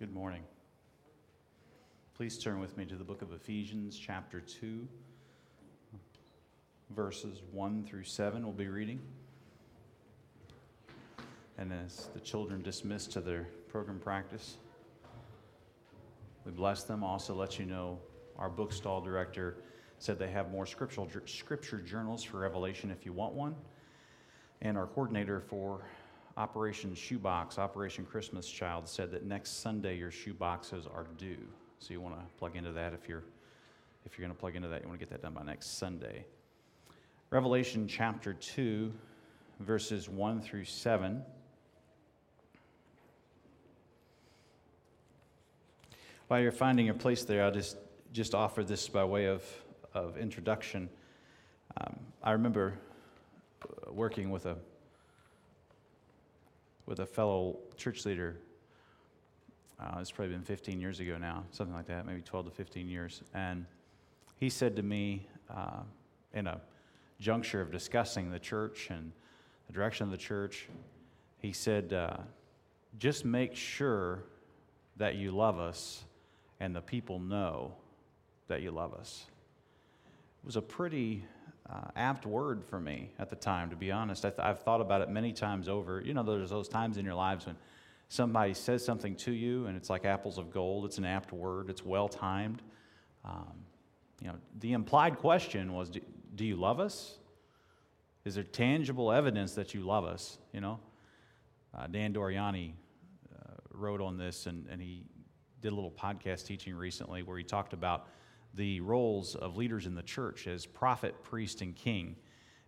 Good morning. Please turn with me to the book of Ephesians, chapter 2, verses 1 through 7. We'll be reading. And as the children dismiss to their program practice, we bless them. Also, let you know our bookstall director said they have more scriptural, scripture journals for Revelation if you want one. And our coordinator for Operation Shoebox, Operation Christmas Child, said that next Sunday your shoeboxes are due. So you want to plug into that if you're if you're going to plug into that, you want to get that done by next Sunday. Revelation chapter 2, verses 1 through 7. While you're finding your place there, I'll just, just offer this by way of, of introduction. Um, I remember working with a with a fellow church leader. Uh, it's probably been 15 years ago now, something like that, maybe 12 to 15 years. And he said to me uh, in a juncture of discussing the church and the direction of the church, he said, uh, just make sure that you love us and the people know that you love us. It was a pretty uh, apt word for me at the time, to be honest. I have thought about it many times over. You know, there's those times in your lives when somebody says something to you and it's like apples of gold. It's an apt word, it's well timed. Um, you know, the implied question was do, do, you love us? Is there tangible evidence that you love us? You know, uh, Dan Doriani uh, wrote on this and, and he did a little podcast teaching recently where he talked about the roles of leaders in the church as prophet, priest, and king.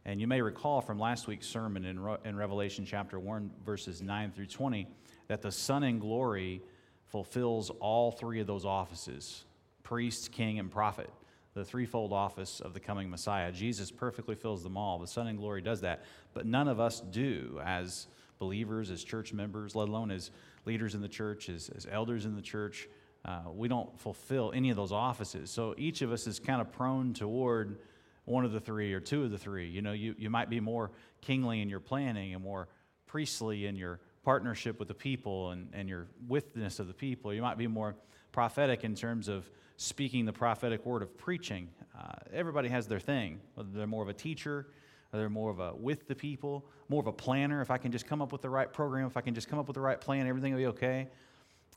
And you may recall from last week's sermon in, Re- in Revelation chapter 1, verses 9 through 20, that the Son in glory fulfills all three of those offices priest, king, and prophet, the threefold office of the coming Messiah. Jesus perfectly fills them all. The Son in glory does that. But none of us do as believers, as church members, let alone as leaders in the church, as, as elders in the church uh, we don't fulfill any of those offices. So each of us is kind of prone toward one of the three or two of the three. You know, you, you might be more kingly in your planning and more priestly in your partnership with the people and, and your witness of the people. You might be more prophetic in terms of speaking the prophetic word of preaching. Uh, everybody has their thing, whether they're more of a teacher, they're more of a with the people, more of a planner. If I can just come up with the right program, if I can just come up with the right plan, everything will be okay.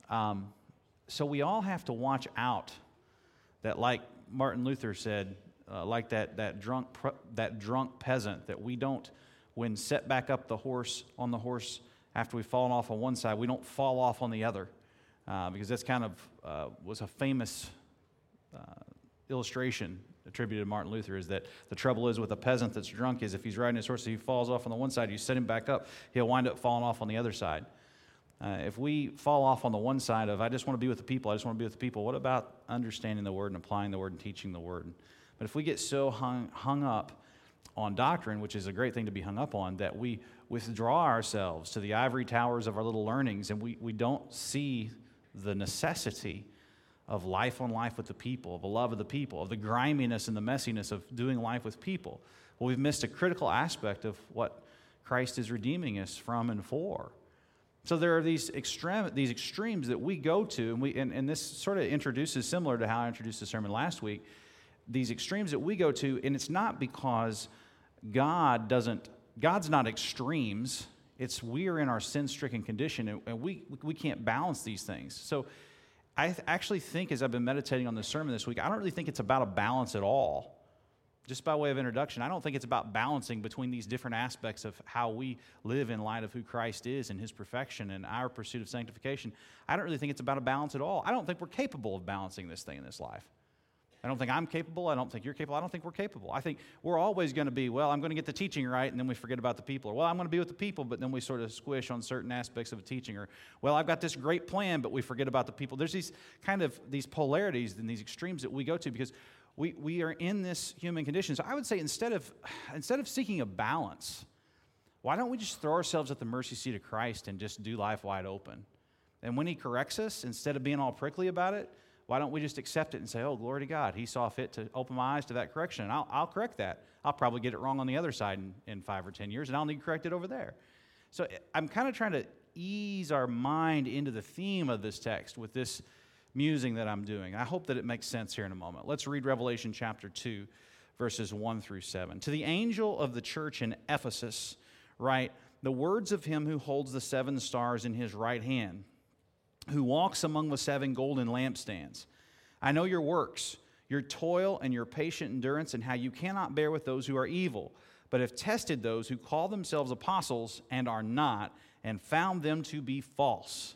Um, so we all have to watch out that, like Martin Luther said, uh, like that, that, drunk, that drunk peasant, that we don't, when set back up the horse on the horse after we've fallen off on one side, we don't fall off on the other. Uh, because that's kind of uh, was a famous uh, illustration attributed to Martin Luther is that the trouble is with a peasant that's drunk is if he's riding his horse, he falls off on the one side, you set him back up, he'll wind up falling off on the other side. Uh, if we fall off on the one side of, I just want to be with the people, I just want to be with the people, what about understanding the word and applying the word and teaching the word? But if we get so hung, hung up on doctrine, which is a great thing to be hung up on, that we withdraw ourselves to the ivory towers of our little learnings and we, we don't see the necessity of life on life with the people, of the love of the people, of the griminess and the messiness of doing life with people, well, we've missed a critical aspect of what Christ is redeeming us from and for. So there are these extreme, these extremes that we go to, and, we, and, and this sort of introduces, similar to how I introduced the sermon last week, these extremes that we go to, and it's not because God doesn't, God's not extremes. It's we are in our sin stricken condition, and, and we, we can't balance these things. So I th- actually think, as I've been meditating on the sermon this week, I don't really think it's about a balance at all just by way of introduction, I don't think it's about balancing between these different aspects of how we live in light of who Christ is and his perfection and our pursuit of sanctification. I don't really think it's about a balance at all. I don't think we're capable of balancing this thing in this life. I don't think I'm capable. I don't think you're capable. I don't think we're capable. I think we're always going to be, well, I'm going to get the teaching right, and then we forget about the people. Or, well, I'm going to be with the people, but then we sort of squish on certain aspects of a teaching. Or, well, I've got this great plan, but we forget about the people. There's these kind of these polarities and these extremes that we go to because we, we are in this human condition. So I would say instead of, instead of seeking a balance, why don't we just throw ourselves at the mercy seat of Christ and just do life wide open? And when He corrects us, instead of being all prickly about it, why don't we just accept it and say, oh, glory to God. He saw fit to open my eyes to that correction, and I'll, I'll correct that. I'll probably get it wrong on the other side in, in five or 10 years, and I'll need to correct it over there. So eh, I'm kind of trying to ease our mind into the theme of this text with this musing that I'm doing. I hope that it makes sense here in a moment. Let's read Revelation chapter 2, verses 1 through 7. To the angel of the church in Ephesus, write the words of him who holds the seven stars in his right hand, who walks among the seven golden lampstands. I know your works, your toil, and your patient endurance, and how you cannot bear with those who are evil, but have tested those who call themselves apostles and are not, and found them to be false.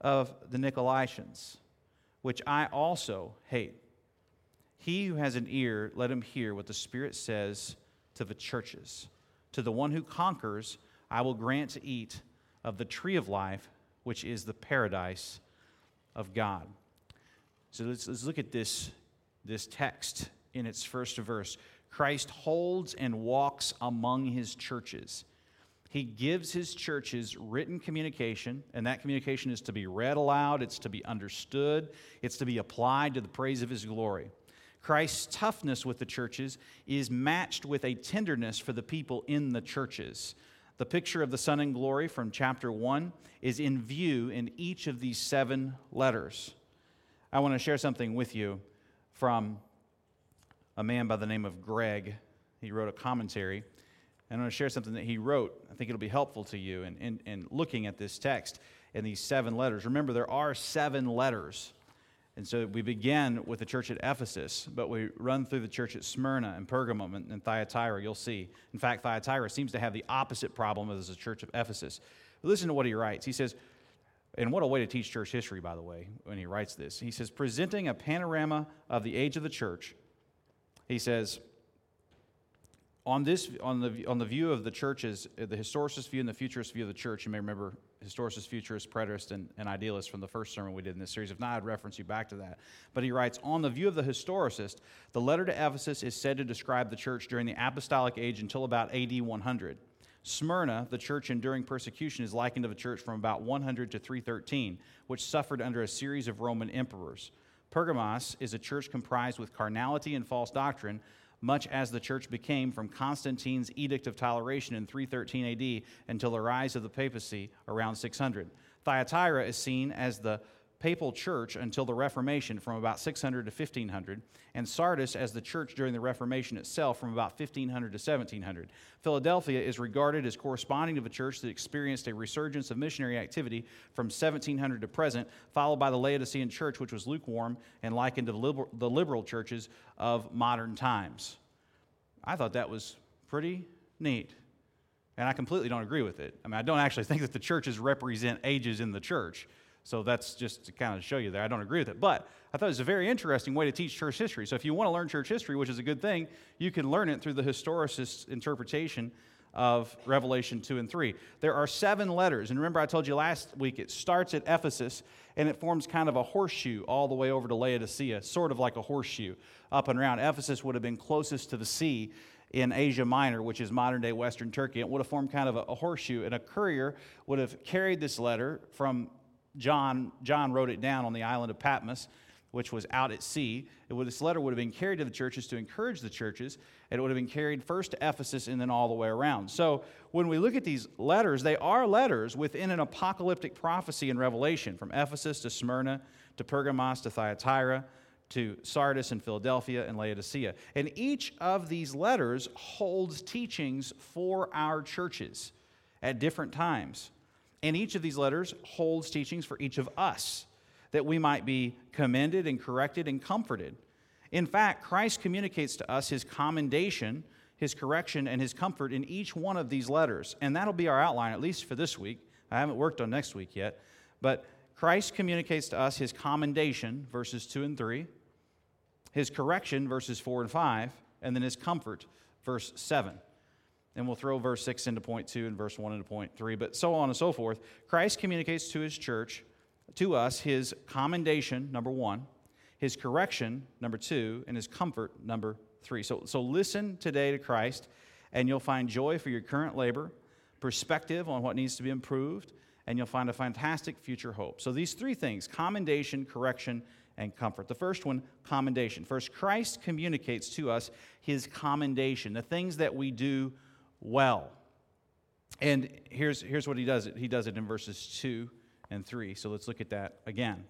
of the Nicolaitans, which I also hate. He who has an ear, let him hear what the Spirit says to the churches. To the one who conquers, I will grant to eat of the tree of life, which is the paradise of God. So let's, let's look at this, this text in its first verse. Christ holds and walks among his churches. He gives his churches written communication, and that communication is to be read aloud, it's to be understood, it's to be applied to the praise of his glory. Christ's toughness with the churches is matched with a tenderness for the people in the churches. The picture of the Son in glory from chapter 1 is in view in each of these seven letters. I want to share something with you from a man by the name of Greg. He wrote a commentary and I'm going to share something that he wrote. I think it'll be helpful to you in, in, in looking at this text and these seven letters. Remember, there are seven letters. And so we begin with the church at Ephesus, but we run through the church at Smyrna and Pergamum and, and Thyatira, you'll see. In fact, Thyatira seems to have the opposite problem as the church of Ephesus. But listen to what he writes. He says, and what a way to teach church history, by the way, when he writes this. He says, presenting a panorama of the age of the church, he says, on this on the on the view of the churches uh, the historicist view and the futurist view of the church you may remember historicist futurist preterist and, and idealist from the first sermon we did in this series. If not i'd reference you back to that. But he writes on the view of the historicist the letter to ephesus is said to describe the church during the apostolic age until about ad 100 smyrna the church enduring persecution is likened to the church from about 100 to 313 which suffered under a series of roman emperors. Pergamos is a church comprised with carnality and false doctrine much as the church became from Constantine's Edict of Toleration in 313 AD until the rise of the papacy around 600. Thyatira is seen as the papal church until the Reformation from about 600 to 1500, and Sardis as the church during the Reformation itself from about 1500 to 1700. Philadelphia is regarded as corresponding to the church that experienced a resurgence of missionary activity from 1700 to present, followed by the Laodicean church, which was lukewarm and likened to the liberal churches of modern times. I thought that was pretty neat. And I completely don't agree with it. I mean, I don't actually think that the churches represent ages in the church. So that's just to kind of show you there. I don't agree with it. But I thought it was a very interesting way to teach church history. So if you want to learn church history, which is a good thing, you can learn it through the historicist interpretation of Revelation 2 and 3. There are seven letters. And remember, I told you last week it starts at Ephesus and it forms kind of a horseshoe all the way over to Laodicea, sort of like a horseshoe up and around. Ephesus would have been closest to the sea in Asia Minor, which is modern day Western Turkey. It would have formed kind of a, a horseshoe, and a courier would have carried this letter from John, John wrote it down on the island of Patmos, which was out at sea. Would, this letter would have been carried to the churches to encourage the churches, and it would have been carried first to Ephesus and then all the way around. So when we look at these letters, they are letters within an apocalyptic prophecy in Revelation, from Ephesus to Smyrna to Pergamos to Thyatira to Sardis and Philadelphia and Laodicea. And each of these letters holds teachings for our churches at different times. And each of these letters holds teachings for each of us that we might be commended and corrected and comforted. In fact, Christ communicates to us his commendation, his correction, and his comfort in each one of these letters. And that'll be our outline, at least for this week. I haven't worked on next week yet. But Christ communicates to us his commendation, verses 2 and 3, his correction, verses 4 and 5, and then his comfort, verse 7 and we'll throw verse 6 into point 2 and verse 1 into point 3, but so on and so forth. Christ communicates to his church to us his commendation, number one, his correction, number two, and his comfort, number three. So, so listen today to Christ, and you'll find joy for your current labor, perspective on what needs to be improved, and you'll find a fantastic future hope. So these three things commendation, correction, and comfort. The first one, commendation. First, Christ communicates to us his commendation, the things that we do well. And here's, here's what he does. He does it in verses 2 and 3. So let's look at that again.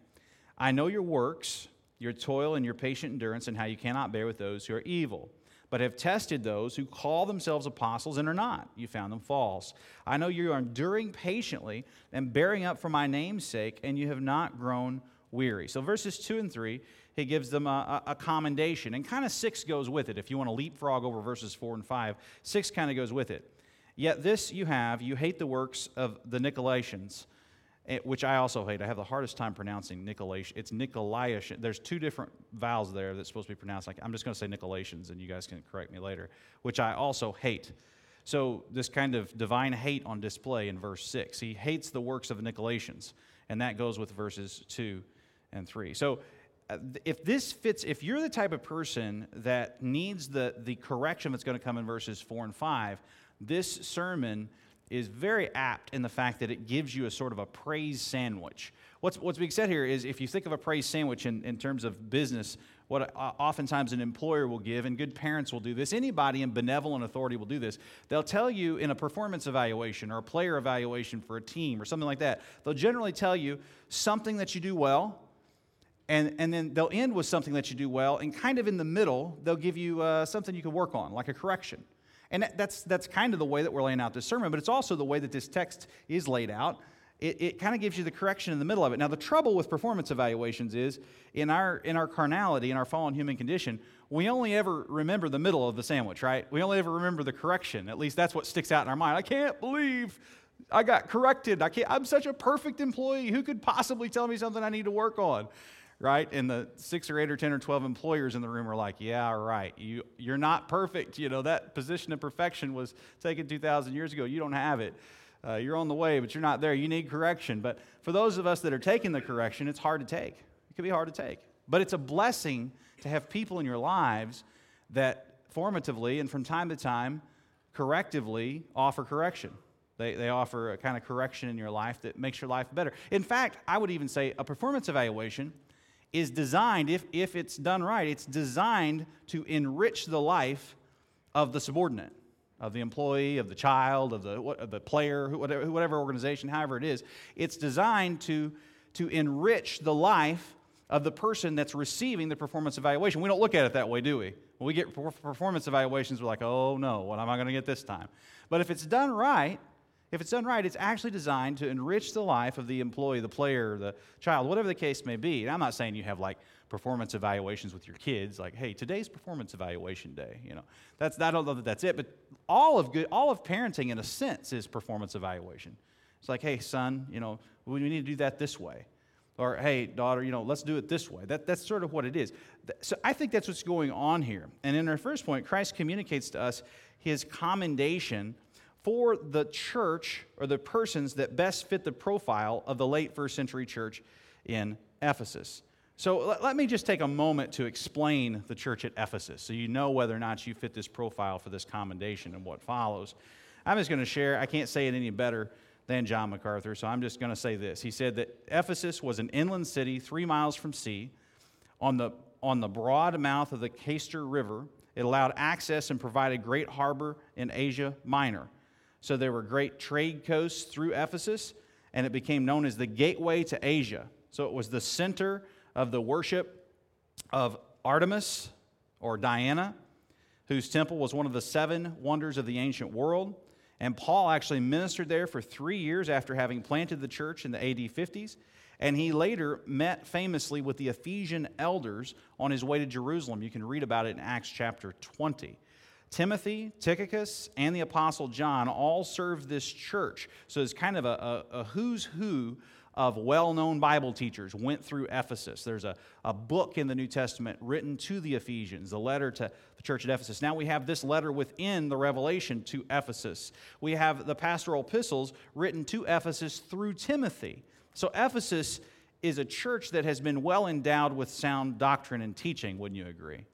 I know your works, your toil, and your patient endurance, and how you cannot bear with those who are evil but have tested those who call themselves apostles and are not. You found them false. I know you are enduring patiently and bearing up for my name's sake, and you have not grown weary. So, verses 2 and 3, he gives them a, a, commendation. And kind of 6 goes with it. If you want to leapfrog over verses 4 and 5, 6 kind of goes with it. Yet this you have, you hate the works of the Nicolaitans, eh, which I also hate. I have the hardest time pronouncing Nicolaitan. It's Nicolaitan. There's two different vowels there that's supposed to be pronounced like, I'm just going to say Nicolaitans, and you guys can correct me later, which I also hate. So, this kind of divine hate on display in verse 6. He hates the works of Nicolaitans, and that goes with verses 2 and 3. So, uh, if this fits, if you're the type of person that needs the, the correction that's going to come in verses 4 and 5, this sermon is very apt in the fact that it gives you a sort of a praise sandwich. What's, what's being said here is if you think of a praise sandwich in, in terms of business, what uh, oftentimes an employer will give, and good parents will do this, anybody in benevolent authority will do this. They'll tell you in a performance evaluation or a player evaluation for a team or something like that, they'll generally tell you something that you do well and, and then they'll end with something that you do well, and kind of in the middle, they'll give you uh, something you can work on, like a correction. And that's, that's kind of the way that we're laying out this sermon, but it's also the way that this text is laid out. It, it kind of gives you the correction in the middle of it. Now, the trouble with performance evaluations is in our, in our carnality, in our fallen human condition, we only ever remember the middle of the sandwich, right? We only ever remember the correction. At least that's what sticks out in our mind. I can't believe I got corrected. I can't, I'm such a perfect employee. Who could possibly tell me something I need to work on? Right? And the six or eight or 10 or 12 employers in the room are like, yeah, right. You, you're not perfect. You know, that position of perfection was taken 2,000 years ago. You don't have it. Uh, you're on the way, but you're not there. You need correction. But for those of us that are taking the correction, it's hard to take. It can be hard to take. But it's a blessing to have people in your lives that formatively and from time to time correctively offer correction. They, they offer a kind of correction in your life that makes your life better. In fact, I would even say a performance evaluation is designed, if, if it's done right, it's designed to enrich the life of the subordinate, of the employee, of the child, of the, of the player, whatever, whatever organization, however it is. It's designed to, to enrich the life of the person that's receiving the performance evaluation. We don't look at it that way, do we? When we get performance evaluations, we're like, oh no, what am I going to get this time? But if it's done right, if it's done right, it's actually designed to enrich the life of the employee, the player, the child, whatever the case may be. And I'm not saying you have like performance evaluations with your kids, like, hey, today's performance evaluation day. You know, that's I don't know that that's it, but all of good, all of parenting in a sense is performance evaluation. It's like, hey, son, you know, we need to do that this way. Or, hey, daughter, you know, let's do it this way. That, that's sort of what it is. So I think that's what's going on here. And in our first point, Christ communicates to us his commendation for the church or the persons that best fit the profile of the late first century church in Ephesus. So let, me just take a moment to explain the church at Ephesus so you know whether or not you fit this profile for this commendation and what follows. I'm just going to share, I can't say it any better than John MacArthur, so I'm just going to say this. He said that Ephesus was an inland city three miles from sea on the, on the broad mouth of the Cayster River. It allowed access and provided great harbor in Asia Minor. So there were great trade coasts through Ephesus, and it became known as the gateway to Asia. So it was the center of the worship of Artemis or Diana, whose temple was one of the seven wonders of the ancient world. And Paul actually ministered there for three years after having planted the church in the AD 50s. And he later met famously with the Ephesian elders on his way to Jerusalem. You can read about it in Acts chapter 20. Timothy, Tychicus, and the Apostle John all served this church. So it's kind of a, a, a who's who of well known Bible teachers went through Ephesus. There's a, a book in the New Testament written to the Ephesians, the letter to the church at Ephesus. Now we have this letter within the Revelation to Ephesus. We have the pastoral epistles written to Ephesus through Timothy. So Ephesus is a church that has been well endowed with sound doctrine and teaching, wouldn't you agree?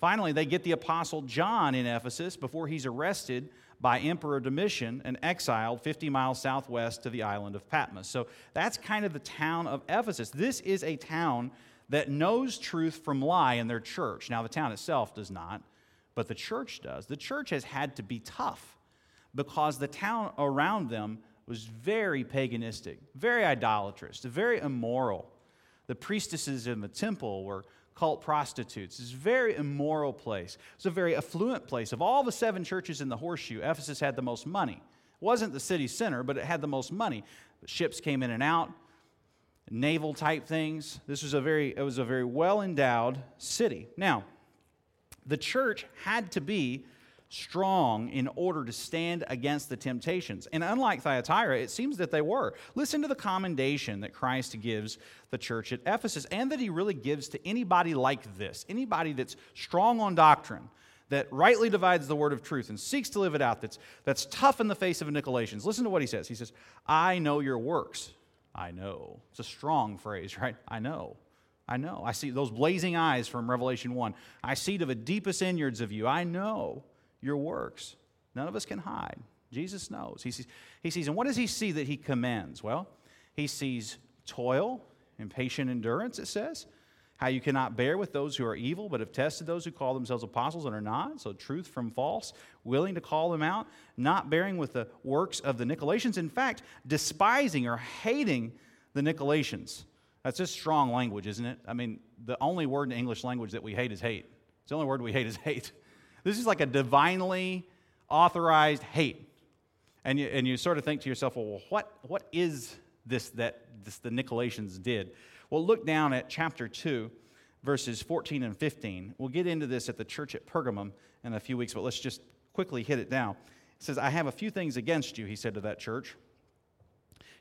Finally, they get the apostle John in Ephesus before he's arrested by Emperor Domitian and exiled 50 miles southwest to the island of Patmos. So that's kind of the town of Ephesus. This is a town that knows truth from lie in their church. Now, the town itself does not, but the church does. The church has had to be tough because the town around them was very paganistic, very idolatrous, very immoral. The priestesses in the temple were cult prostitutes. It's a very immoral place. It's a very affluent place. Of all the seven churches in the horseshoe, Ephesus had the most money. It wasn't the city center, but it had the most money. Ships came in and out, naval type things. This was a very, it was a very well endowed city. Now, the church had to be strong in order to stand against the temptations. And unlike Thyatira, it seems that they were. Listen to the commendation that Christ gives the church at Ephesus and that he really gives to anybody like this, anybody that's strong on doctrine. That rightly divides the word of truth and seeks to live it out, that's, that's tough in the face of Nicolaitans. Listen to what he says. He says, I know your works. I know. It's a strong phrase, right? I know. I know. I see those blazing eyes from Revelation 1. I see to the deepest innards of you. I know your works. None of us can hide. Jesus knows. He sees, he sees, and what does he see that he commends? Well, he sees toil and patient endurance, it says. How you cannot bear with those who are evil, but have tested those who call themselves apostles and are not. So, truth from false, willing to call them out, not bearing with the works of the Nicolaitans. In fact, despising or hating the Nicolaitans. That's just strong language, isn't it? I mean, the only word in English language that we hate is hate. It's the only word we hate is hate. This is like a divinely authorized hate. And you, and you sort of think to yourself, well, what, what is this that this, the Nicolaitans did? Well, look down at chapter 2, verses 14 and 15. We'll get into this at the church at Pergamum in a few weeks, but let's just quickly hit it down. It says, I have a few things against you, he said to that church.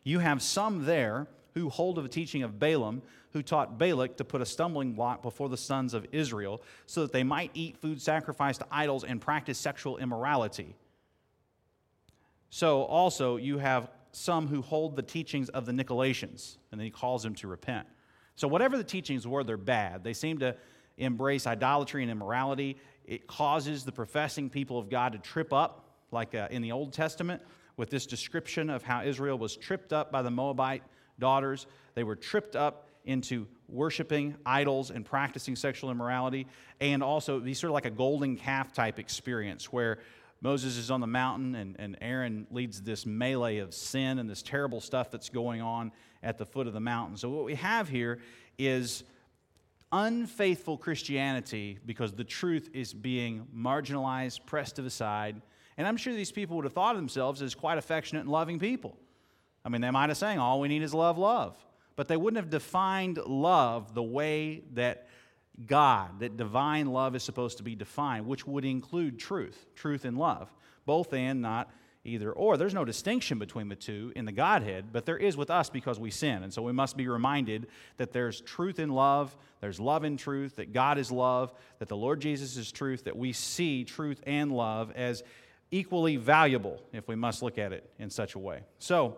You have some there who hold of the teaching of Balaam, who taught Balak to put a stumbling block before the sons of Israel, so that they might eat food sacrificed to idols and practice sexual immorality. So also you have some who hold the teachings of the Nicolaitans, and then he calls them to repent. So whatever the teachings were, they're bad. They seem to embrace idolatry and immorality. It causes the professing people of God to trip up, like uh, in the Old Testament, with this description of how Israel was tripped up by the Moabite daughters. They were tripped up into worshiping idols and practicing sexual immorality, and also be sort of like a golden calf type experience where Moses is on the mountain and, and Aaron leads this melee of sin and this terrible stuff that's going on at the foot of the mountain. So, what we have here is unfaithful Christianity because the truth is being marginalized, pressed to the side. And I'm sure these people would have thought of themselves as quite affectionate and loving people. I mean, they might have saying, all we need is love, love. But they wouldn't have defined love the way that God, that divine love is supposed to be defined, which would include truth, truth and love, both and not either or. There's no distinction between the two in the Godhead, but there is with us because we sin. And so we must be reminded that there's truth in love, there's love in truth, that God is love, that the Lord Jesus is truth, that we see truth and love as equally valuable if we must look at it in such a way. So,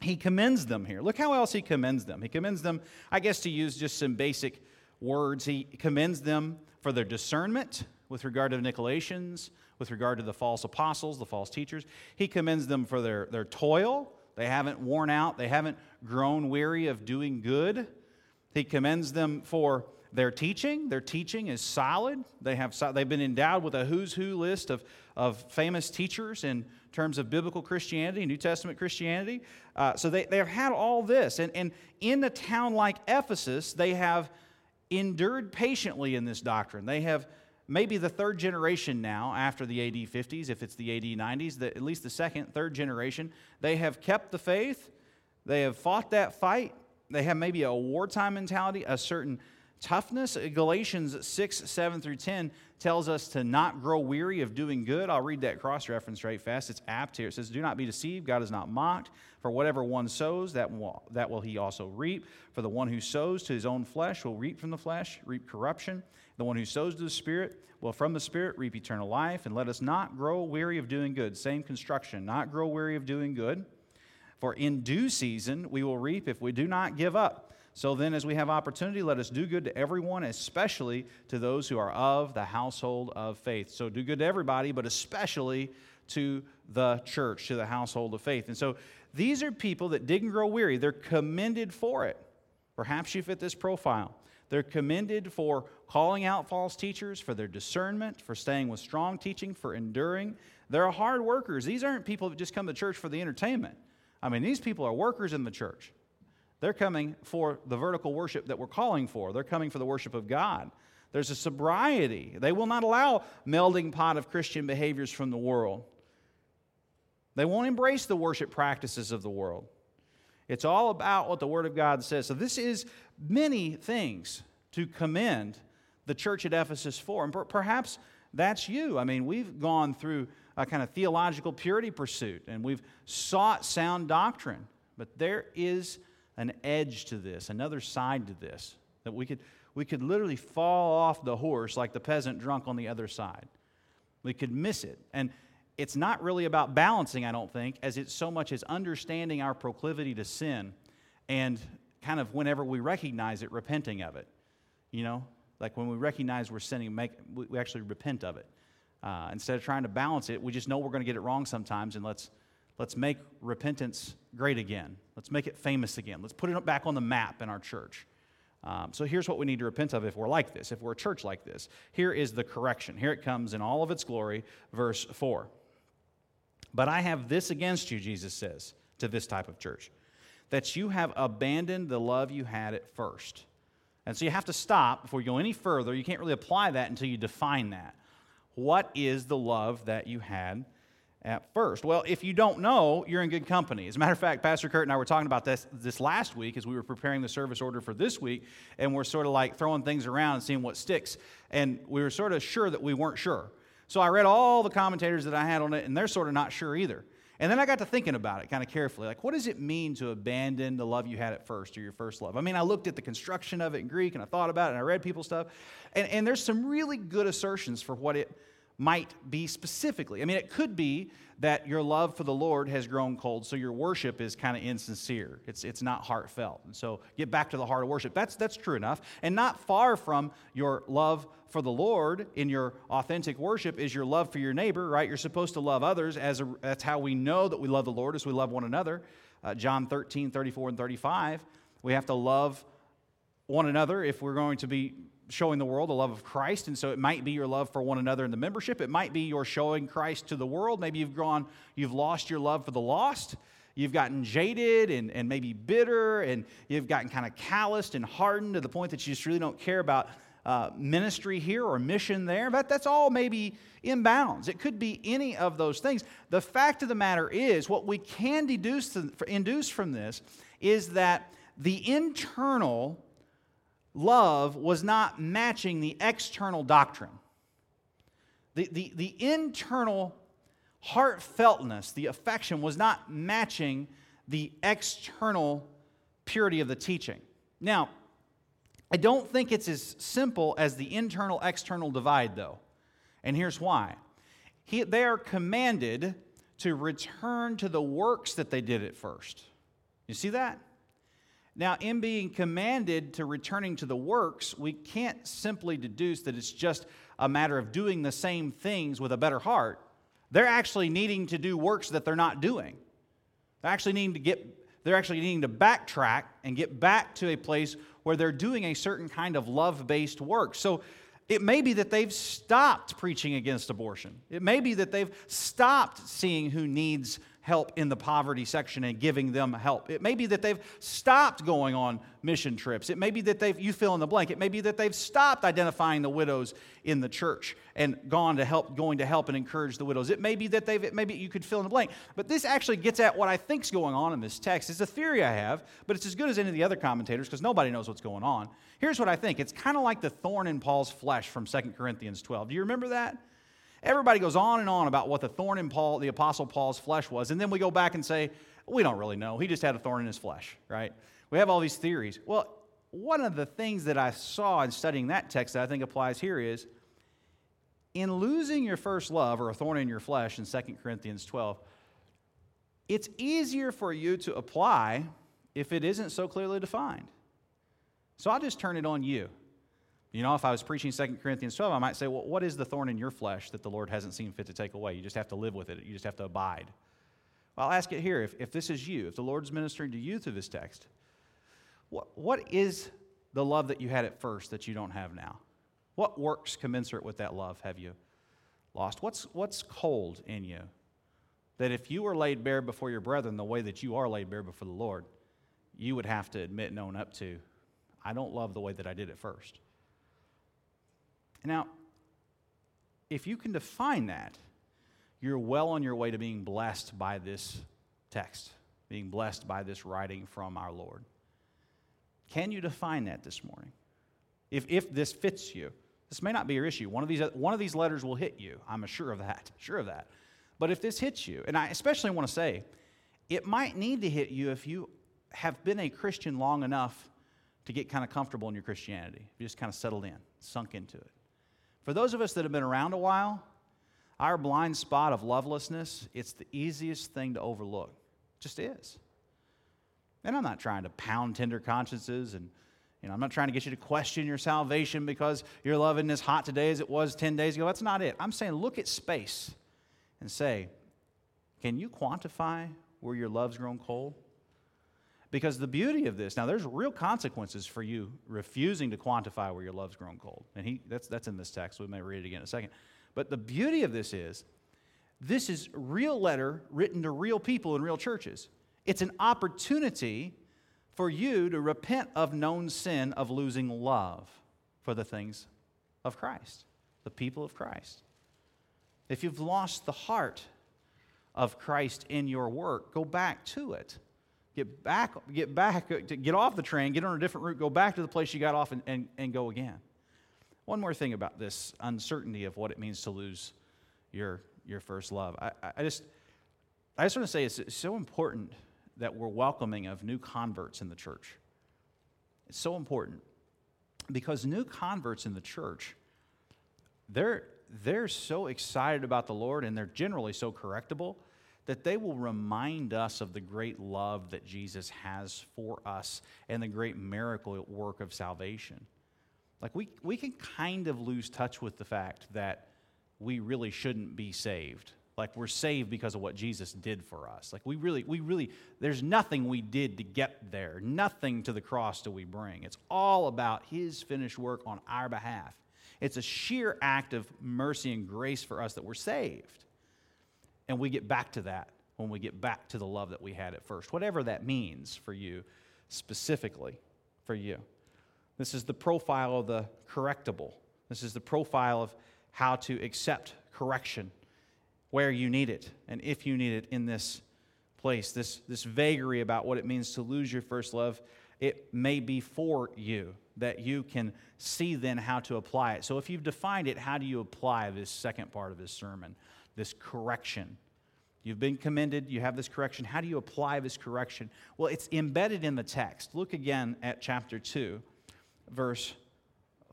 he commends them here. Look how else he commends them. He commends them, I guess, to use just some basic words. He commends them for their discernment with regard to the Nicolaitans, with regard to the false apostles, the false teachers. He commends them for their, their toil. They haven't worn out, they haven't grown weary of doing good. He commends them for their teaching. Their teaching is solid. They have, they've been endowed with a who's who list of, of famous teachers in terms of biblical Christianity, New Testament Christianity. Uh, so they, they have had all this. And, and in a town like Ephesus, they have endured patiently in this doctrine. They have maybe the third generation now after the AD 50s, if it's the AD 90s, the, at least the second, third generation. They have kept the faith, they have fought that fight. They have maybe a wartime mentality, a certain toughness. Galatians 6, 7 through 10 tells us to not grow weary of doing good. I'll read that cross reference right fast. It's apt here. It says, Do not be deceived. God is not mocked. For whatever one sows, that will, that will he also reap. For the one who sows to his own flesh will reap from the flesh, reap corruption. The one who sows to the Spirit will from the Spirit reap eternal life. And let us not grow weary of doing good. Same construction. Not grow weary of doing good. For in due season we will reap if we do not give up. So then, as we have opportunity, let us do good to everyone, especially to those who are of the household of faith. So do good to everybody, but especially to the church, to the household of faith. And so these are people that didn't grow weary. They're commended for it. Perhaps you fit this profile. They're commended for calling out false teachers, for their discernment, for staying with strong teaching, for enduring. They're hard workers. These aren't people that just come to church for the entertainment. I mean, these people are workers in the church. They're coming for the vertical worship that we're calling for. They're coming for the worship of God. There's a sobriety. They will not allow melding pot of Christian behaviors from the world. They won't embrace the worship practices of the world. It's all about what the Word of God says. So, this is many things to commend the church at Ephesus for. And perhaps that's you. I mean, we've gone through a kind of theological purity pursuit and we've sought sound doctrine. But there is an edge to this, another side to this, that we could, we could literally fall off the horse like the peasant drunk on the other side. We could miss it. And it's not really about balancing, I don't think, as it's so much as understanding our proclivity to sin and kind of whenever we recognize it, repenting of it. You know, like when we recognize we're sinning, make, we actually repent of it. Uh, instead of trying to balance it, we just know we're going to get it wrong sometimes, and let's, let's make repentance great again. Let's make it famous again. Let's put it back on the map in our church. Um, so here's what we need to repent of if we're like this, if we're a church like this. Here is the correction. Here it comes in all of its glory, verse 4. But I have this against you, Jesus says to this type of church, that you have abandoned the love you had at first. And so you have to stop before you go any further. You can't really apply that until you define that. What is the love that you had at first? Well, if you don't know, you're in good company. As a matter of fact, Pastor Kurt and I were talking about this this last week as we were preparing the service order for this week, and we're sort of like throwing things around and seeing what sticks. And we were sort of sure that we weren't sure. So I read all the commentators that I had on it, and they're sort of not sure either. And then I got to thinking about it kind of carefully. Like, what does it mean to abandon the love you had at first or your first love? I mean, I looked at the construction of it in Greek and I thought about it and I read people's stuff. And, and there's some really good assertions for what it might be specifically. I mean, it could be that your love for the Lord has grown cold, so your worship is kind of insincere. It's, it's not heartfelt. And so get back to the heart of worship. That's, that's true enough. And not far from your love for the Lord in your authentic worship is your love for your neighbor, right? You're supposed to love others. As a, that's how we know that we love the Lord, as we love one another. Uh, John 13, 34, and 35. We have to love one another if we're going to be showing the world the love of Christ. And so it might be your love for one another in the membership. It might be your showing Christ to the world. Maybe you've gone, you've lost your love for the lost. You've gotten jaded and, and maybe bitter, and you've gotten kind of calloused and hardened to the point that you just really don't care about uh, ministry here or mission there. But that's all maybe inbounds. It could be any of those things. The fact of the matter is, what we can deduce, to, induce from this is that the internal love was not matching the external doctrine. The, the, the internal heartfeltness, the affection, was not matching the external purity of the teaching. Now, I don't think it's as simple as the internal external divide, though. And here's why he, they are commanded to return to the works that they did at first. You see that? Now, in being commanded to returning to the works, we can't simply deduce that it's just a matter of doing the same things with a better heart. They're actually needing to do works that they're not doing. They're actually needing to get they're actually needing to backtrack and get back to a place where they're doing a certain kind of love-based work. So it may be that they've stopped preaching against abortion. It may be that they've stopped seeing who needs help in the poverty section and giving them help. It may be that they've stopped going on mission trips. It may be that they've, you fill in the blank. It may be that they've stopped identifying the widows in the church and gone to help, going to help and encourage the widows. It may be that they've, maybe you could fill in the blank. But this actually gets at what I think's going on in this text. It's a theory I have, but it's as good as any of the other commentators because nobody knows what's going on. Here's what I think it's kind of like the thorn in Paul's flesh from 2 Corinthians 12. Do you remember that? Everybody goes on and on about what the thorn in Paul, the Apostle Paul's flesh was, and then we go back and say, we don't really know. He just had a thorn in his flesh, right? We have all these theories. Well, one of the things that I saw in studying that text that I think applies here is in losing your first love or a thorn in your flesh in 2 Corinthians 12, it's easier for you to apply if it isn't so clearly defined. So I'll just turn it on you. You know, if I was preaching 2 Corinthians 12, I might say, well, what is the thorn in your flesh that the Lord hasn't seen fit to take away? You just have to live with it, you just have to abide. Well, I'll ask it here if, if this is you, if the Lord's ministering to you through this text, what, what is the love that you had at first that you don't have now? What works commensurate with that love have you lost? What's, what's cold in you? That if you were laid bare before your brethren the way that you are laid bare before the Lord, you would have to admit and own up to, I don't love the way that I did at first. Now, if you can define that, you're well on your way to being blessed by this text, being blessed by this writing from our Lord. Can you define that this morning? If, if this fits you, this may not be your issue. One of, these, one of these letters will hit you. I'm sure of that. Sure of that. But if this hits you, and I especially want to say, it might need to hit you if you have been a Christian long enough to get kind of comfortable in your Christianity. You just kind of settled in, sunk into it. For those of us that have been around a while, our blind spot of lovelessness, it's the easiest thing to overlook. It just is. And I'm not trying to pound tender consciences and you know, I'm not trying to get you to question your salvation because your love isn't as hot today as it was 10 days ago. That's not it. I'm saying look at space and say, can you quantify where your love's grown cold? Because the beauty of this, now there's real consequences for you refusing to quantify where your love's grown cold. And he, that's, that's in this text. We may read it again in a second. But the beauty of this is, this is real letter written to real people in real churches. It's an opportunity for you to repent of known sin of losing love for the things of Christ, the people of Christ. If you've lost the heart of Christ in your work, go back to it. Get back, get back, uh, get off the train, get on a different route, go back to the place you got off and, and, and go again. One more thing about this uncertainty of what it means to lose your, your first love. I, I just, I just want to say it's so important that we're welcoming of new converts in the church. It's so important because new converts in the church, they're, they're so excited about the Lord and they're generally so correctable that they will remind us of the great love that Jesus has for us and the great miracle work of salvation. Like, we, we can kind of lose touch with the fact that we really shouldn't be saved. Like, we're saved because of what Jesus did for us. Like, we really, we really, there's nothing we did to get there. Nothing to the cross do we bring. It's all about His finished work on our behalf. It's a sheer act of mercy and grace for us that we're saved. And we get back to that when we get back to the love that we had at first, whatever that means for you, specifically for you. This is the profile of the correctable. This is the profile of how to accept correction where you need it and if you need it in this place. This, this vagary about what it means to lose your first love, it may be for you that you can see then how to apply it. So if you've defined it, how do you apply this second part of this sermon? This correction. You've been commended, you have this correction. How do you apply this correction? Well, it's embedded in the text. Look again at chapter 2, verse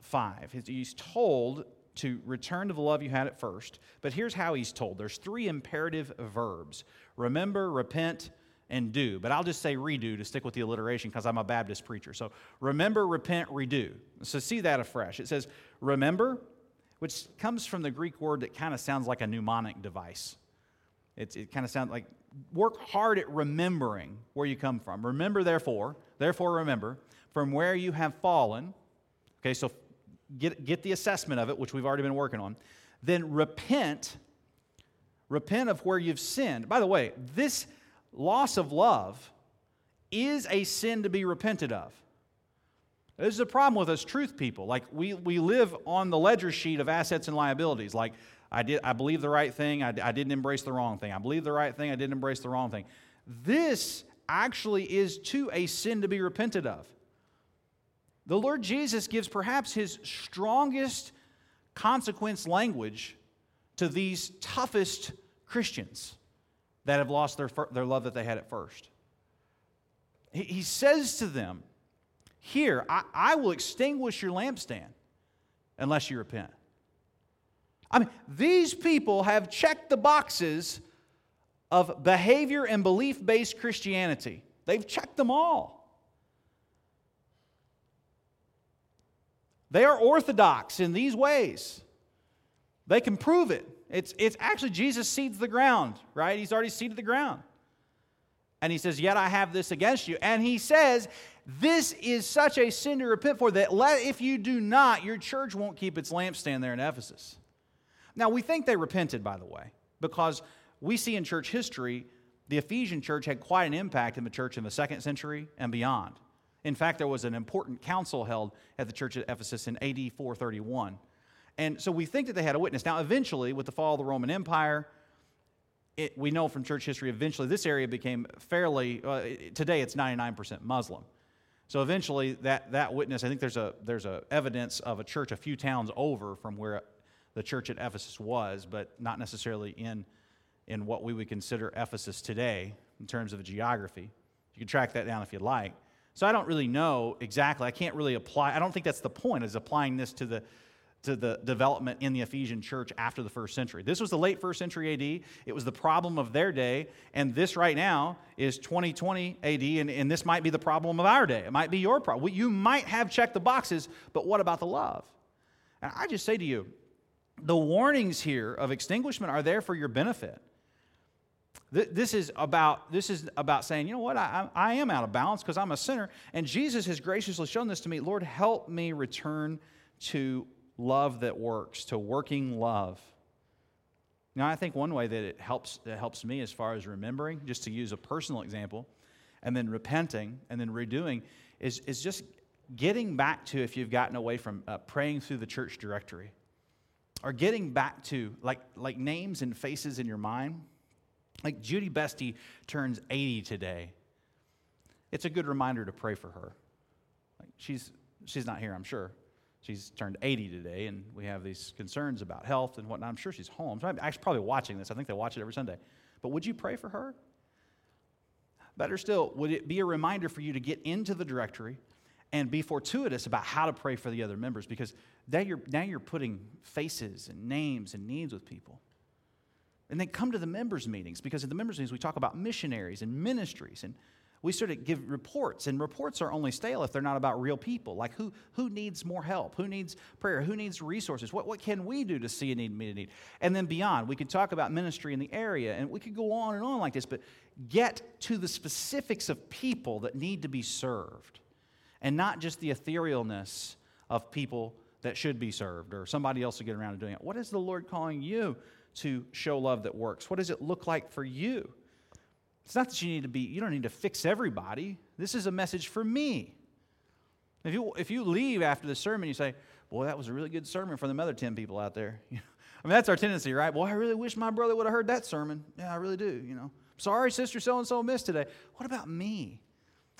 5. He's told to return to the love you had at first, but here's how he's told there's three imperative verbs remember, repent, and do. But I'll just say redo to stick with the alliteration because I'm a Baptist preacher. So remember, repent, redo. So see that afresh. It says, remember, which comes from the Greek word that kind of sounds like a mnemonic device. It's, it kind of sounds like work hard at remembering where you come from. Remember, therefore, therefore remember from where you have fallen. Okay, so get, get the assessment of it, which we've already been working on. Then repent. Repent of where you've sinned. By the way, this loss of love is a sin to be repented of. This is a problem with us truth people. Like we, we live on the ledger sheet of assets and liabilities. Like I did, I believe the right thing. I, I didn't embrace the wrong thing. I believe the right thing. I didn't embrace the wrong thing. This actually is to a sin to be repented of. The Lord Jesus gives perhaps his strongest consequence language to these toughest Christians that have lost their, their love that they had at first. He, he says to them, here, I, I will extinguish your lampstand unless you repent. I mean, these people have checked the boxes of behavior and belief based Christianity. They've checked them all. They are orthodox in these ways. They can prove it. It's, it's actually Jesus seeds the ground, right? He's already seeded the ground. And he says, Yet I have this against you. And he says, This is such a sin to repent for that if you do not, your church won't keep its lampstand there in Ephesus. Now, we think they repented, by the way, because we see in church history the Ephesian church had quite an impact in the church in the second century and beyond. In fact, there was an important council held at the church at Ephesus in AD 431. And so we think that they had a witness. Now, eventually, with the fall of the Roman Empire, it, we know from church history, eventually this area became fairly, uh, today it's 99% Muslim. So eventually that, that witness, I think there's a, there's a evidence of a church a few towns over from where the church at Ephesus was, but not necessarily in, in what we would consider Ephesus today in terms of the geography. You can track that down if you'd like. So I don't really know exactly. I can't really apply. I don't think that's the point, is applying this to the, to the development in the Ephesian church after the first century. This was the late first century AD. It was the problem of their day. And this right now is 2020 AD. And, and this might be the problem of our day. It might be your problem. You might have checked the boxes, but what about the love? And I just say to you, the warnings here of extinguishment are there for your benefit. This is about, this is about saying, you know what, I, I am out of balance because I'm a sinner. And Jesus has graciously shown this to me. Lord, help me return to love that works, to working love. Now, I think one way that it helps, that helps me as far as remembering, just to use a personal example, and then repenting and then redoing, is, is just getting back to if you've gotten away from uh, praying through the church directory or getting back to like, like names and faces in your mind. Like Judy Bestie turns 80 today. It's a good reminder to pray for her. Like she's, she's not here, I'm sure. She's turned 80 today, and we have these concerns about health and whatnot. I'm sure she's home. She's actually probably watching this. I think they watch it every Sunday. But would you pray for her? Better still, would it be a reminder for you to get into the directory and be fortuitous about how to pray for the other members? Because now you're, now you're putting faces and names and needs with people. And then come to the members' meetings because at the members' meetings we talk about missionaries and ministries and we sort of give reports, and reports are only stale if they're not about real people. Like who, who needs more help? Who needs prayer? Who needs resources? What, what can we do to see a need, meet a need? And then beyond, we could talk about ministry in the area, and we could go on and on like this, but get to the specifics of people that need to be served, and not just the etherealness of people that should be served, or somebody else will get around to doing it. What is the Lord calling you to show love that works? What does it look like for you? It's not that you need to be, you don't need to fix everybody. This is a message for me. If you, if you leave after the sermon, you say, Boy, that was a really good sermon for the other 10 people out there. I mean, that's our tendency, right? Boy, I really wish my brother would have heard that sermon. Yeah, I really do, you know. Sorry, sister so and so missed today. What about me?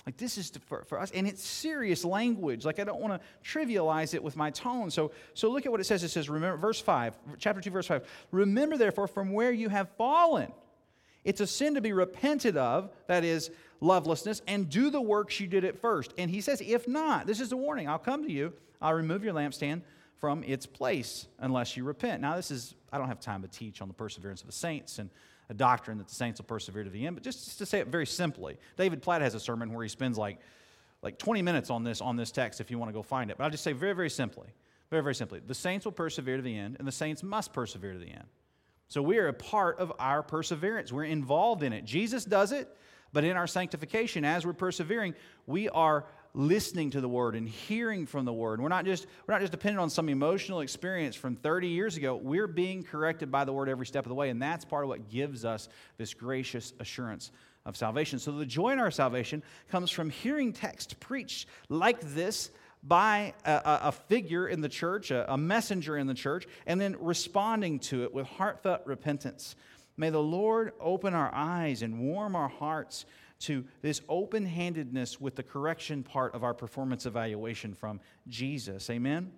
Like, this is for, for us. And it's serious language. Like, I don't want to trivialize it with my tone. So, so look at what it says. It says, remember, verse 5, chapter 2, verse 5. Remember, therefore, from where you have fallen. It's a sin to be repented of, that is, lovelessness, and do the works you did at first. And he says, if not, this is a warning. I'll come to you, I'll remove your lampstand from its place unless you repent. Now, this is, I don't have time to teach on the perseverance of the saints and a doctrine that the saints will persevere to the end, but just, just to say it very simply, David Platt has a sermon where he spends like, like 20 minutes on this, on this text if you want to go find it. But I'll just say very, very simply, very, very simply, the saints will persevere to the end, and the saints must persevere to the end. So we are a part of our perseverance. We're involved in it. Jesus does it, but in our sanctification, as we're persevering, we are listening to the word and hearing from the word. We're not just we're not just dependent on some emotional experience from 30 years ago. We're being corrected by the word every step of the way, and that's part of what gives us this gracious assurance of salvation. So the joy in our salvation comes from hearing text preached like this by a, a figure in the church, a, a messenger in the church, and then responding to it with heartfelt repentance. May the Lord open our eyes and warm our hearts to this open handedness with the correction part of our performance evaluation from Jesus. Amen?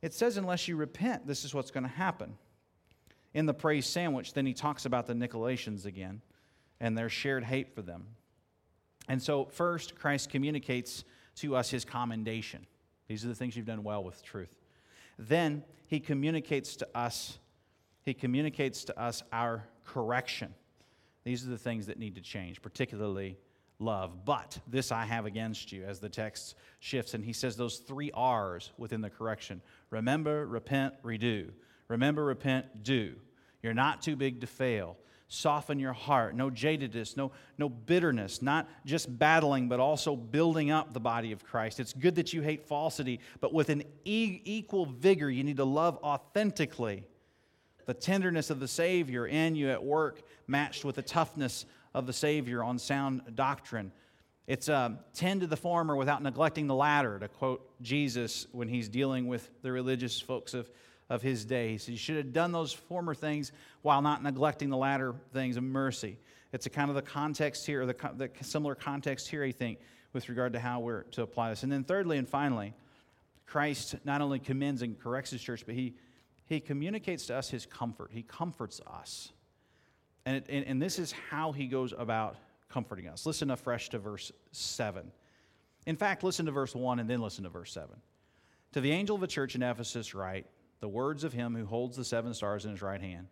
It says, unless you repent, this is what's going to happen. In the praise sandwich, then he talks about the Nicolaitans again and their shared hate for them. And so, first, Christ communicates to us his commendation. These are the things you've done well with truth. Then he communicates to us, he communicates to us our correction. These are the things that need to change, particularly love. But this I have against you, as the text shifts. And he says those three R's within the correction remember, repent, redo. Remember, repent, do. You're not too big to fail. Soften your heart. No jadedness, no, no bitterness, not just battling, but also building up the body of Christ. It's good that you hate falsity, but with an e- equal vigor, you need to love authentically. The tenderness of the Savior in you at work, matched with the toughness of the Savior on sound doctrine. It's uh, tend to the former without neglecting the latter, to quote Jesus when he's dealing with the religious folks of, of his day. He said, You should have done those former things while not neglecting the latter things of mercy. It's a kind of the context here, or the, the similar context here, I think, with regard to how we're to apply this. And then, thirdly and finally, Christ not only commends and corrects his church, but he, he communicates to us his comfort. He comforts us. And, it, and, and this is how he goes about comforting us. Listen afresh to verse 7. In fact, listen to verse 1 and then listen to verse 7. To the angel of the church in Ephesus, write the words of him who holds the seven stars in his right hand,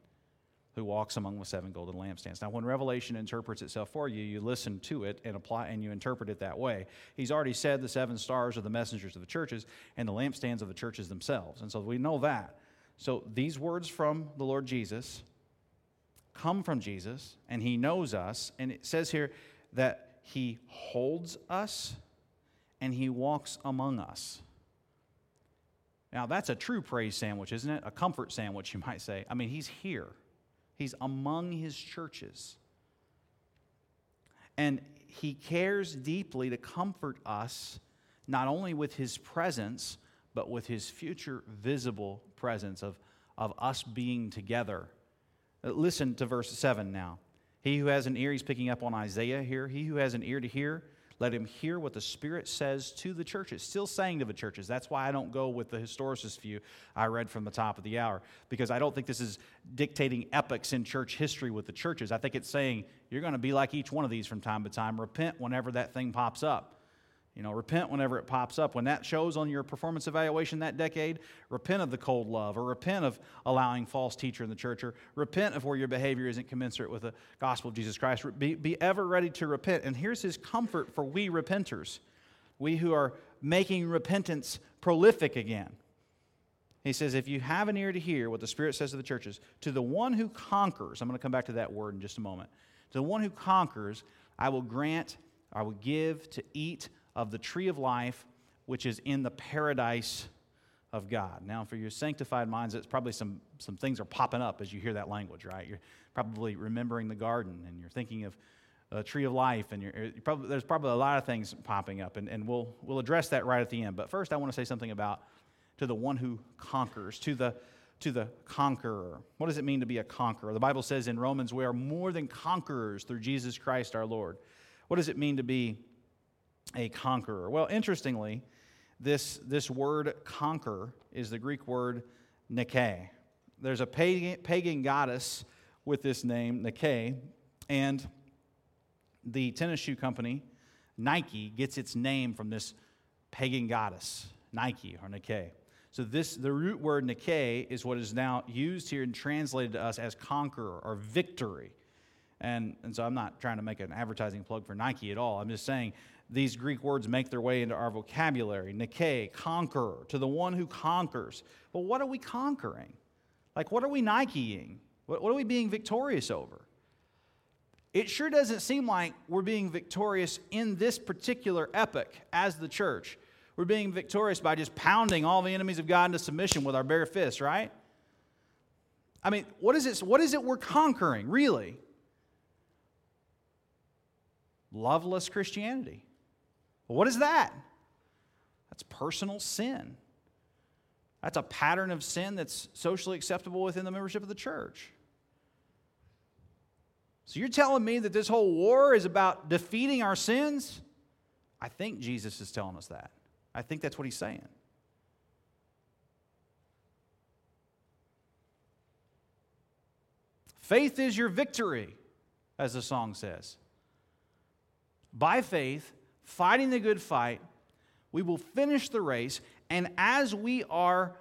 who walks among the seven golden lampstands. Now, when Revelation interprets itself for you, you listen to it and apply and you interpret it that way. He's already said the seven stars are the messengers of the churches and the lampstands of the churches themselves. And so we know that. So these words from the Lord Jesus come from Jesus and he knows us. And it says here that he holds us and he walks among us. Now, that's a true praise sandwich, isn't it? A comfort sandwich, you might say. I mean, he's here, he's among his churches. And he cares deeply to comfort us, not only with his presence, but with his future visible presence of, of us being together uh, listen to verse 7 now. He who has an ear, he's picking up on Isaiah here. He who has an ear to hear, let him hear what the Spirit says to the churches. Still saying to the churches. That's why I don't go with the historicist view I read from the top of the hour, because I don't think this is dictating epochs in church history with the churches. I think it's saying you're going to be like each one of these from time to time. Repent whenever that thing pops up. You know, repent whenever it pops up. When that shows on your performance evaluation that decade, repent of the cold love, or repent of allowing false teacher in the church, or repent of where your behavior isn't commensurate with the gospel of Jesus Christ. Be, be ever ready to repent. And here's his comfort for we repenters, we who are making repentance prolific again. He says, If you have an ear to hear what the Spirit says to the churches, to the one who conquers, I'm going to come back to that word in just a moment. To the one who conquers, I will grant, I will give to eat of the tree of life, which is in the paradise of God. Now, for your sanctified minds, it's probably some, some things are popping up as you hear that language, right? You're probably remembering the garden and you're thinking of a tree of life, and you're, you're probably, there's probably a lot of things popping up, and, and we'll, we'll address that right at the end. But first, I want to say something about to the one who conquers, to the, to the conqueror. What does it mean to be a conqueror? The Bible says in Romans, we are more than conquerors through Jesus Christ our Lord. What does it mean to be a conqueror. Well, interestingly, this, this word conquer is the Greek word Nike. There's a pagan, pagan goddess with this name, Nike, and the tennis shoe company, Nike, gets its name from this pagan goddess, Nike or Nike. So this the root word Nike is what is now used here and translated to us as conqueror or victory. And, and so I'm not trying to make an advertising plug for Nike at all. I'm just saying these Greek words make their way into our vocabulary. Nike, conqueror, to the one who conquers. But what are we conquering? Like, what are we Nikeing? What, what are we being victorious over? It sure doesn't seem like we're being victorious in this particular epoch as the church. We're being victorious by just pounding all the enemies of God into submission with our bare fists, right? I mean, what is it, what is it we're conquering, really? Loveless Christianity. Well, what is that? That's personal sin. That's a pattern of sin that's socially acceptable within the membership of the church. So you're telling me that this whole war is about defeating our sins? I think Jesus is telling us that. I think that's what he's saying. Faith is your victory, as the song says. By faith, fighting the good fight. We will finish the race. And as we are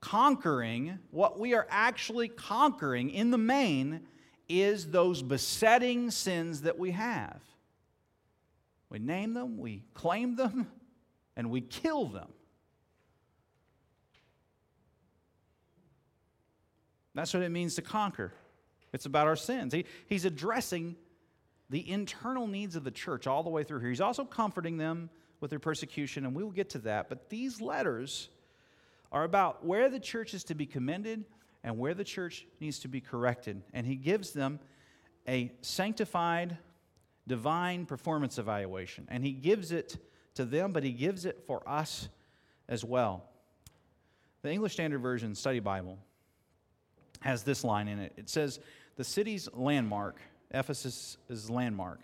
conquering, what we are actually conquering in the main is those besetting sins that we have. We name them, we claim them, and we kill them. That's what it means to conquer. It's about our sins. He, he's addressing the internal needs of the church all the way through here. He's also comforting them with their persecution, and we will get to that. But these letters are about where the church is to be commended and where the church needs to be corrected. And he gives them a sanctified, divine performance evaluation. And he gives it to them, but he gives it for us as well. The English Standard Version Study Bible has this line in it. It says, The city's landmark, Ephesus' landmark,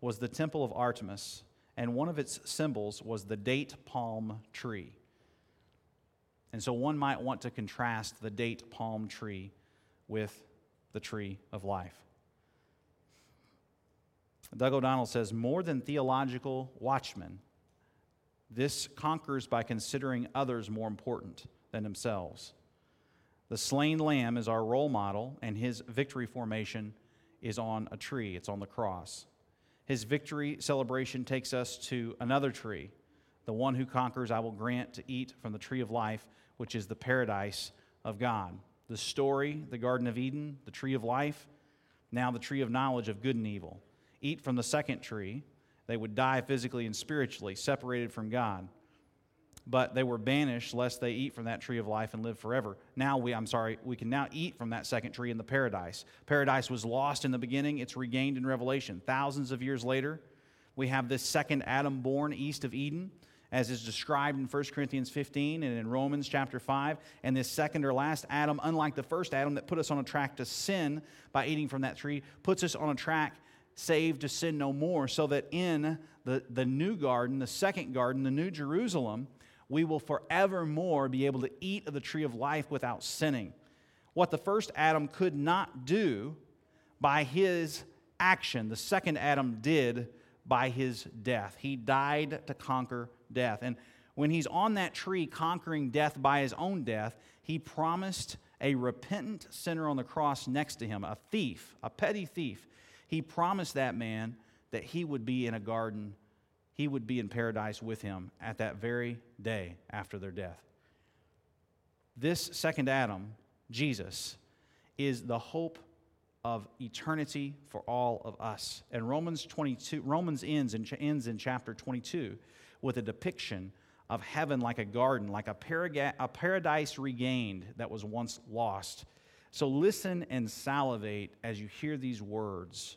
was the temple of Artemis, and one of its symbols was the date palm tree. And so one might want to contrast the date palm tree with the tree of life. Doug O'Donnell says, more than theological watchmen, this conquers by considering others more important than themselves. The slain lamb is our role model, and his victory formation is on a tree, it's on the cross. His victory celebration takes us to another tree. The one who conquers, I will grant to eat from the tree of life, which is the paradise of God. The story, the Garden of Eden, the tree of life, now the tree of knowledge of good and evil. Eat from the second tree, they would die physically and spiritually, separated from God but they were banished lest they eat from that tree of life and live forever. Now we, I'm sorry, we can now eat from that second tree in the paradise. Paradise was lost in the beginning, it's regained in Revelation. Thousands of years later, we have this second Adam born east of Eden, as is described in 1 Corinthians 15 and in Romans chapter 5. And this second or last Adam, unlike the first Adam that put us on a track to sin by eating from that tree, puts us on a track saved to sin no more, so that in the, the new garden, the second garden, the new Jerusalem, we will forevermore be able to eat of the tree of life without sinning. What the first Adam could not do by his action, the second Adam did by his death. He died to conquer death. And when he's on that tree conquering death by his own death, he promised a repentant sinner on the cross next to him, a thief, a petty thief. He promised that man that he would be in a garden he would be in paradise with him at that very day after their death. This second Adam, Jesus, is the hope of eternity for all of us. And Romans 22, Romans ends in, ends in chapter 22 with a depiction of heaven like a garden, like a, paraga- a paradise regained that was once lost. So listen and salivate as you hear these words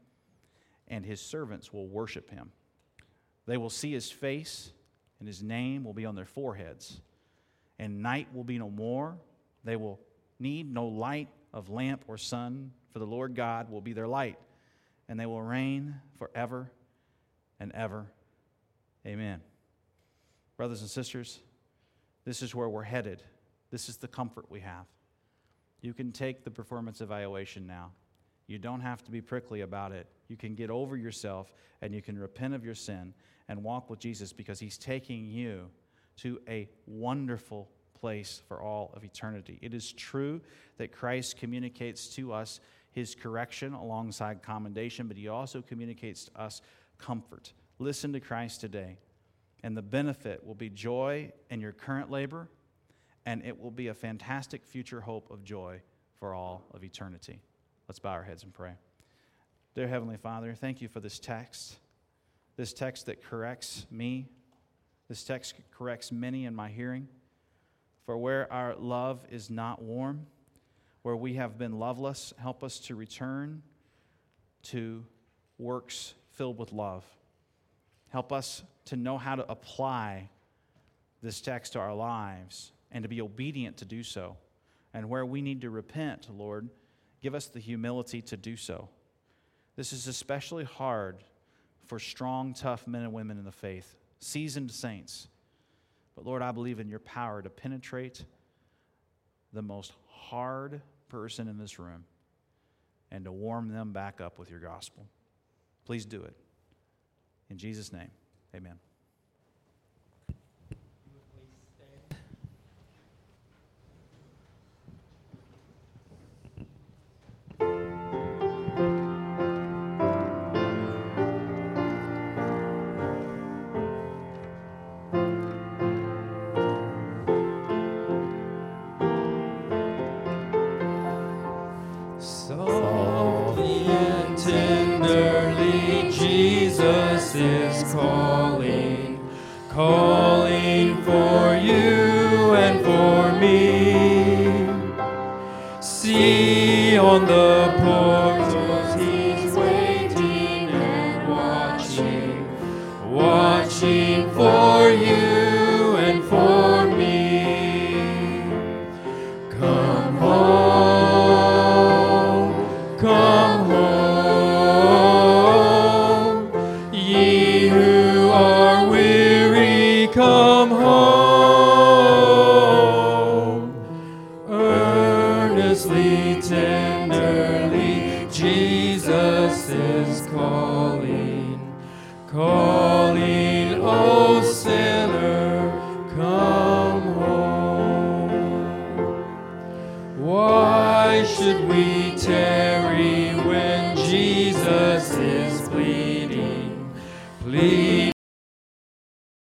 and his servants will worship him. They will see his face, and his name will be on their foreheads. And night will be no more. They will need no light of lamp or sun, for the Lord God will be their light, and they will reign forever and ever. Amen. Brothers and sisters, this is where we're headed. This is the comfort we have. You can take the performance evaluation now. You don't have to be prickly about it. You can get over yourself and you can repent of your sin and walk with Jesus because he's taking you to a wonderful place for all of eternity. It is true that Christ communicates to us his correction alongside commendation, but he also communicates to us comfort. Listen to Christ today, and the benefit will be joy in your current labor, and it will be a fantastic future hope of joy for all of eternity. Let's bow our heads and pray. Dear Heavenly Father, thank you for this text, this text that corrects me, this text corrects many in my hearing. For where our love is not warm, where we have been loveless, help us to return to works filled with love. Help us to know how to apply this text to our lives and to be obedient to do so. And where we need to repent, Lord, Give us the humility to do so. This is especially hard for strong, tough men and women in the faith, seasoned saints. But Lord, I believe in your power to penetrate the most hard person in this room and to warm them back up with your gospel. Please do it. In Jesus' name, amen.